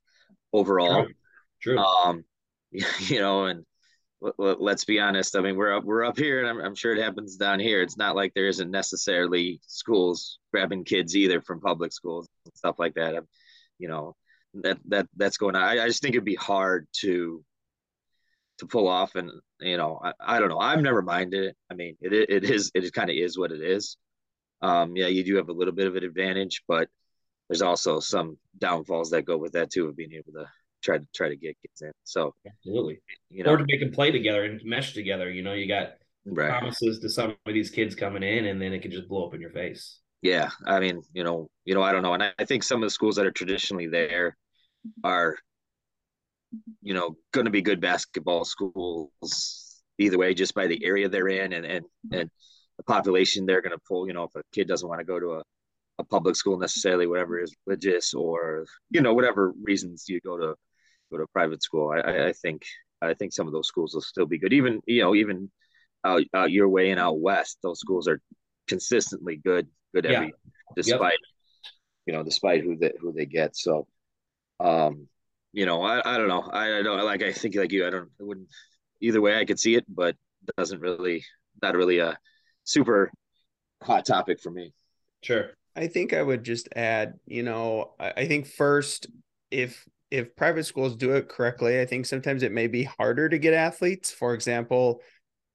Speaker 1: overall.
Speaker 2: True. True.
Speaker 1: Um, you know, and let's be honest. I mean, we're up, we're up here, and I'm, I'm sure it happens down here. It's not like there isn't necessarily schools grabbing kids either from public schools and stuff like that. I'm, you know, that that that's going on. I, I just think it'd be hard to to pull off, and you know, I, I don't know. I've never minded it. I mean, it it is it kind of is what it is. Um, yeah, you do have a little bit of an advantage, but there's also some downfalls that go with that too of being able to try to try to get kids in. So
Speaker 2: absolutely, you know, or to make them play together and mesh together. You know, you got right. promises to some of these kids coming in, and then it can just blow up in your face.
Speaker 1: Yeah, I mean, you know, you know, I don't know, and I, I think some of the schools that are traditionally there are, you know, going to be good basketball schools either way, just by the area they're in and and and the population they're going to pull. You know, if a kid doesn't want to go to a a public school necessarily, whatever is religious or you know whatever reasons you go to go to private school. I, I think I think some of those schools will still be good. Even you know even out, out your way and out west, those schools are consistently good, good every yeah. despite yep. you know despite who they who they get. So, um, you know I, I don't know I, I don't like I think like you I don't I wouldn't either way I could see it, but doesn't really not really a super hot topic for me.
Speaker 2: Sure.
Speaker 3: I think I would just add, you know, I think first, if if private schools do it correctly, I think sometimes it may be harder to get athletes. For example,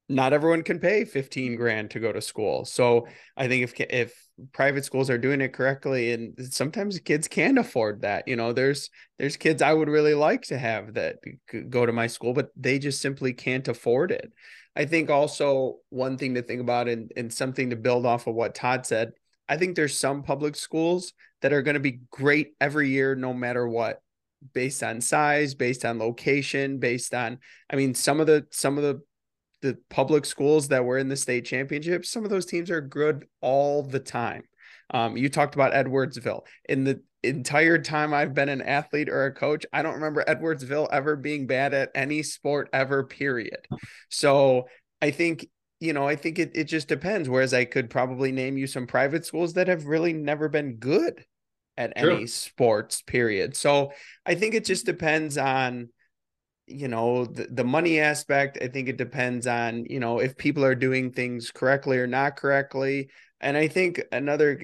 Speaker 3: not everyone can pay 15 grand to go to school. So I think if if private schools are doing it correctly and sometimes kids can't afford that, you know, there's there's kids I would really like to have that go to my school but they just simply can't afford it. I think also one thing to think about and, and something to build off of what Todd said, I think there's some public schools that are going to be great every year no matter what based on size, based on location, based on I mean some of the some of the the public schools that were in the state championship, some of those teams are good all the time. Um, you talked about Edwardsville. In the entire time I've been an athlete or a coach, I don't remember Edwardsville ever being bad at any sport ever, period. So I think, you know, I think it, it just depends. Whereas I could probably name you some private schools that have really never been good at True. any sports, period. So I think it just depends on you know the, the money aspect i think it depends on you know if people are doing things correctly or not correctly and i think another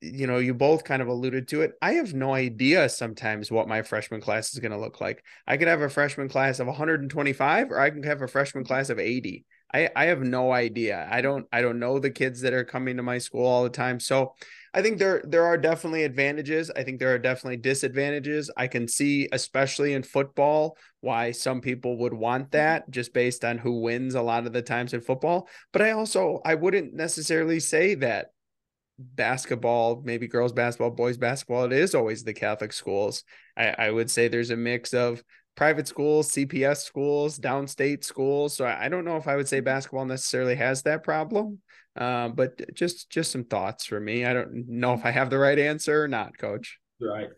Speaker 3: you know you both kind of alluded to it i have no idea sometimes what my freshman class is going to look like i could have a freshman class of 125 or i can have a freshman mm-hmm. class of 80 I, I have no idea. I don't I don't know the kids that are coming to my school all the time. So I think there there are definitely advantages. I think there are definitely disadvantages. I can see, especially in football, why some people would want mm-hmm. that just based on who wins a lot of the times in football. But I also I wouldn't necessarily say that basketball, maybe girls basketball, boys basketball, it is always the Catholic schools. I, I would say there's a mix of private schools, CPS schools, downstate schools. So I don't know if I would say mm-hmm. basketball necessarily has that problem. Uh, but just just some thoughts for me. I don't know if I have the right answer or not, Coach.
Speaker 2: Right.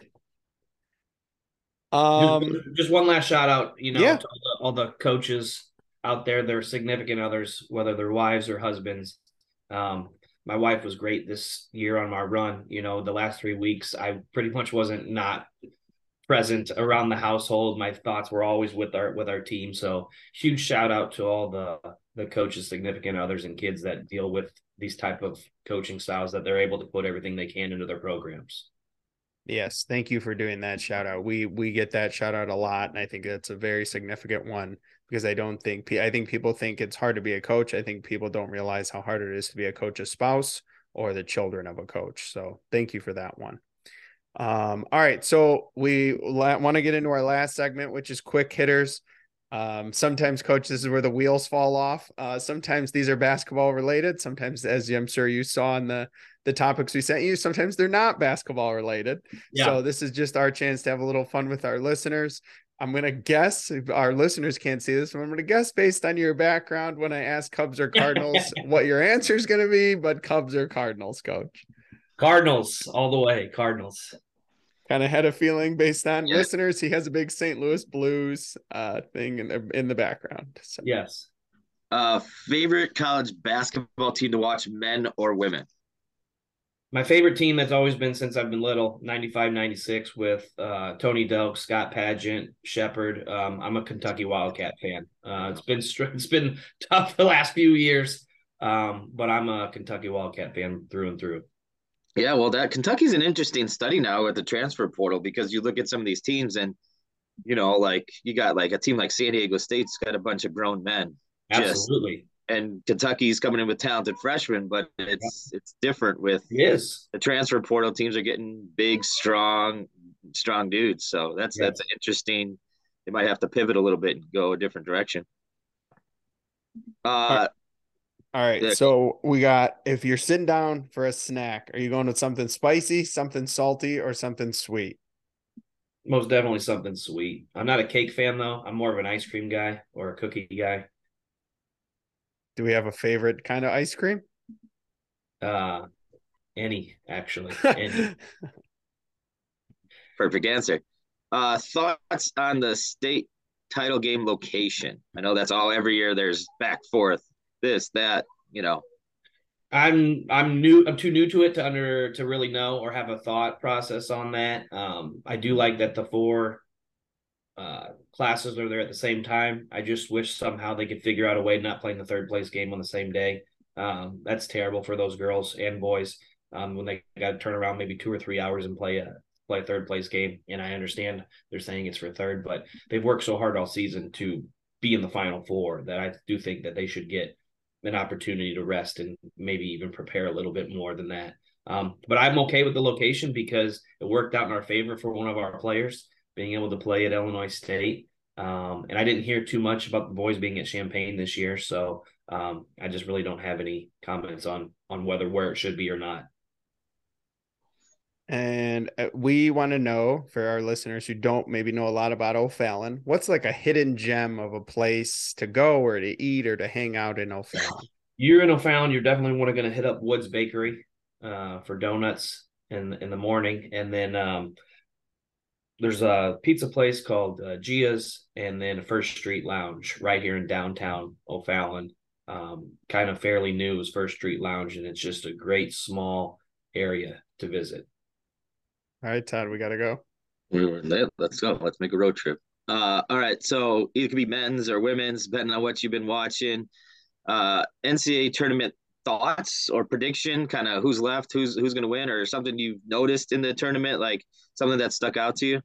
Speaker 2: Um, just, one last shout out, you know, yeah. to all the, all the, coaches out there, their significant others, whether they're wives or husbands. Um, my wife was great this year on my run. You know, the last three weeks, I pretty much wasn't not present around the household. My thoughts were always with our with our team. So huge shout out to all the the coaches, significant others, and kids that deal with these type of coaching styles that they're able to put everything they can into their programs.
Speaker 3: Yes, thank you for doing that shout out. We we get that shout out a lot, and I think that's a very significant one because I don't think I think people think it's hard to be a coach. I think people don't realize how hard it is to be a coach's spouse or the children of a coach. So thank you for that one. Um, all right, so we la- want to get into our last segment, which is quick hitters. Um, sometimes, coach, this is where the wheels fall off. Uh, sometimes these are basketball related. Sometimes, as I'm sure you saw in the the topics we sent you, sometimes they're not basketball related. Yeah. So this is just our chance to have a little fun with our listeners. I'm gonna guess our listeners can't see this, but I'm gonna guess based on your background when I ask Cubs or Cardinals what your answer is gonna be, but Cubs or Cardinals, coach.
Speaker 2: Cardinals all the way. Cardinals
Speaker 3: kind of had a feeling based on yeah. listeners. He has a big St. Louis Blues uh, thing in the in the background.
Speaker 2: So. Yes.
Speaker 1: Uh, favorite college basketball team to watch, men or women?
Speaker 2: My favorite team that's always been since I've been little, 95, 96 with uh, Tony Delk, Scott Padgett, Sheppard. Um, I'm a Kentucky Wildcat fan. Uh, it's been it's been tough the last few years, um, but I'm a Kentucky Wildcat fan through and through.
Speaker 1: Yeah, well, that Kentucky's an interesting study now at the transfer portal because you look at some of these teams and you know, like you got like a team like San Diego State's got a bunch of grown men.
Speaker 2: Absolutely. Just,
Speaker 1: and Kentucky's coming in with talented freshmen, but it's yeah. it's different with
Speaker 2: yes
Speaker 1: the transfer portal teams are getting big, strong, strong dudes. So that's yeah. that's interesting. They might have to pivot a little bit and go a different direction. Uh,
Speaker 3: all right. Yeah. So we got if you're sitting down for a snack, are you going with something spicy, something salty, or something sweet?
Speaker 2: Most definitely something sweet. I'm not a cake fan though. I'm more of an ice cream guy or a cookie guy.
Speaker 3: Do we have a favorite kind of ice cream?
Speaker 2: Uh any actually. Any.
Speaker 1: Perfect answer. Uh thoughts on the state title game location. I know that's all every year there's back forth this, that, you know.
Speaker 2: I'm I'm new I'm too new to it to under to really know or have a thought process on that. Um I do like that the four uh classes are there at the same time. I just wish somehow they could figure out a way not playing the third place game on the same day. Um that's terrible for those girls and boys um when they got to turn around maybe 2 or 3 hours and play a play a third place game and I understand they're saying it's for third but they've worked so hard all season to be in the final four that I do think that they should get an opportunity to rest and maybe even prepare a little bit more than that. Um, but I'm okay with the location because it worked out in our favor for one of our players being able to play at Illinois State. Um, and I didn't hear too much about the boys being at Champaign this year, so um, I just really don't have any comments on on whether where it should be or not.
Speaker 3: And uh, we want to know for our listeners who don't maybe know a lot about O'Fallon, what's like a hidden gem of a place to go or to eat or to hang out in O'Fallon?
Speaker 2: You're in O'Fallon, you're definitely want to going to hit up Woods Bakery. uh, for donuts in in the morning, and then um, there's a pizza place called uh, Gia's, and then a First Street Lounge right here in downtown O'Fallon. Um, kind of fairly new is First Street Lounge, and it's just a great small area to visit.
Speaker 3: All right, Todd, we got to go.
Speaker 1: Let's go. Let's make a road trip. Uh, all right. So it could be men's or women's, depending on what you've been watching. Uh, NCAA tournament thoughts or prediction, kind of who's left, who's who's going to win, or something you've noticed in the tournament, like something that stuck out to you.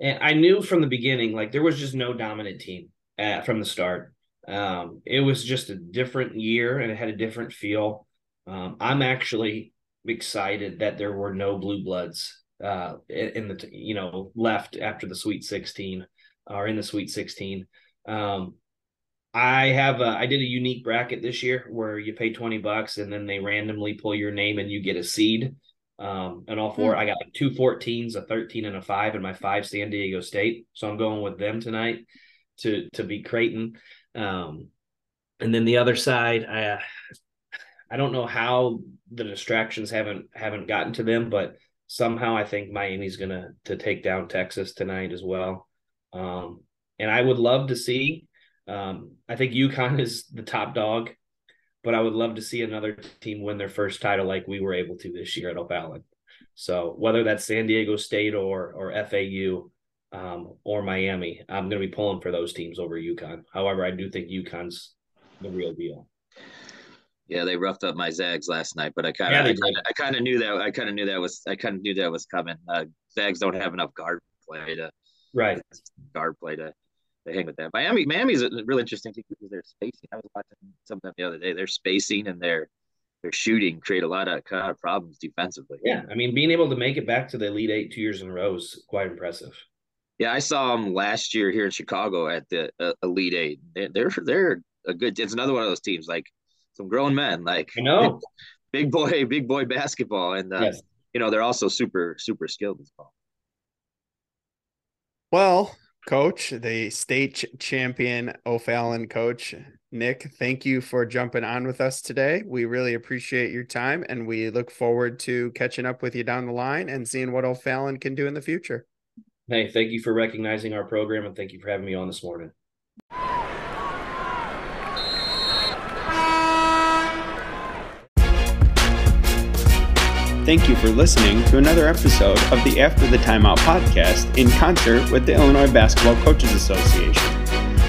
Speaker 2: And I knew from the beginning, like there was just no dominant team at, from the start. Um, it was just a different year and it had a different feel. Um, I'm actually excited that there were no blue bloods uh, in the you know left after the Sweet 16 or in the Sweet 16. Um, I have a, I did a unique bracket this year where you pay 20 bucks and then they randomly pull your name and you get a seed. Um, and all four, mm. I got like two 14s, a 13, and a five, and my five San Diego State. So I'm going with them tonight to to beat Creighton. Um, and then the other side, I I don't know how the distractions haven't haven't gotten to them, but somehow I think Miami's gonna to take down Texas tonight as well. Um, and I would love to see. Um, I think UConn is the top dog, but I would love to see another team win their first title like we were able to this year at O'Fallon. So whether that's San Diego State or or FAU um, or Miami, I'm going to be pulling for those teams over UConn. However, I do think UConn's the real deal.
Speaker 1: Yeah, they roughed up my Zags last night, but I kind of, yeah, I kind of knew that, I kind of knew that was, I kind of knew that was coming. Uh, Zags don't have enough guard play to,
Speaker 2: right,
Speaker 1: guard play to, to hang with that. Miami, Miami's a really interesting team because they're spacing. I was watching some of them the other day. They're spacing and their their shooting create a lot of kind of problems defensively.
Speaker 2: Yeah, I mean, being able to make it back to the Elite Eight two years in a row is quite impressive.
Speaker 1: Yeah, I saw them last year here in Chicago at the uh, Elite Eight. They're, they're they're a good. It's another one of those teams like some grown men, like
Speaker 2: I know,
Speaker 1: big, big boy, big boy basketball, and uh, yes. you know they're also super super skilled as well.
Speaker 3: Well, coach, the state champion O'Fallon coach Nick, thank you for jumping on with us today. We really appreciate your time, and we look forward to catching up with you down the line and seeing what O'Fallon can do in the future.
Speaker 2: Hey, thank you for recognizing our program and thank you for having me on this morning.
Speaker 3: Thank you for listening to another episode of the After the Timeout podcast in concert with the Illinois Basketball Coaches Association.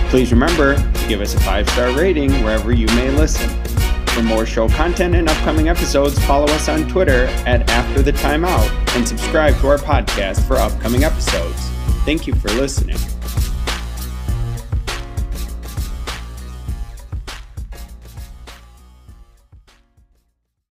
Speaker 3: Please remember to give us a five star rating wherever you may listen. For more show content and upcoming episodes, follow us on Twitter at After the Timeout and subscribe to our podcast for upcoming episodes. Thank you for listening.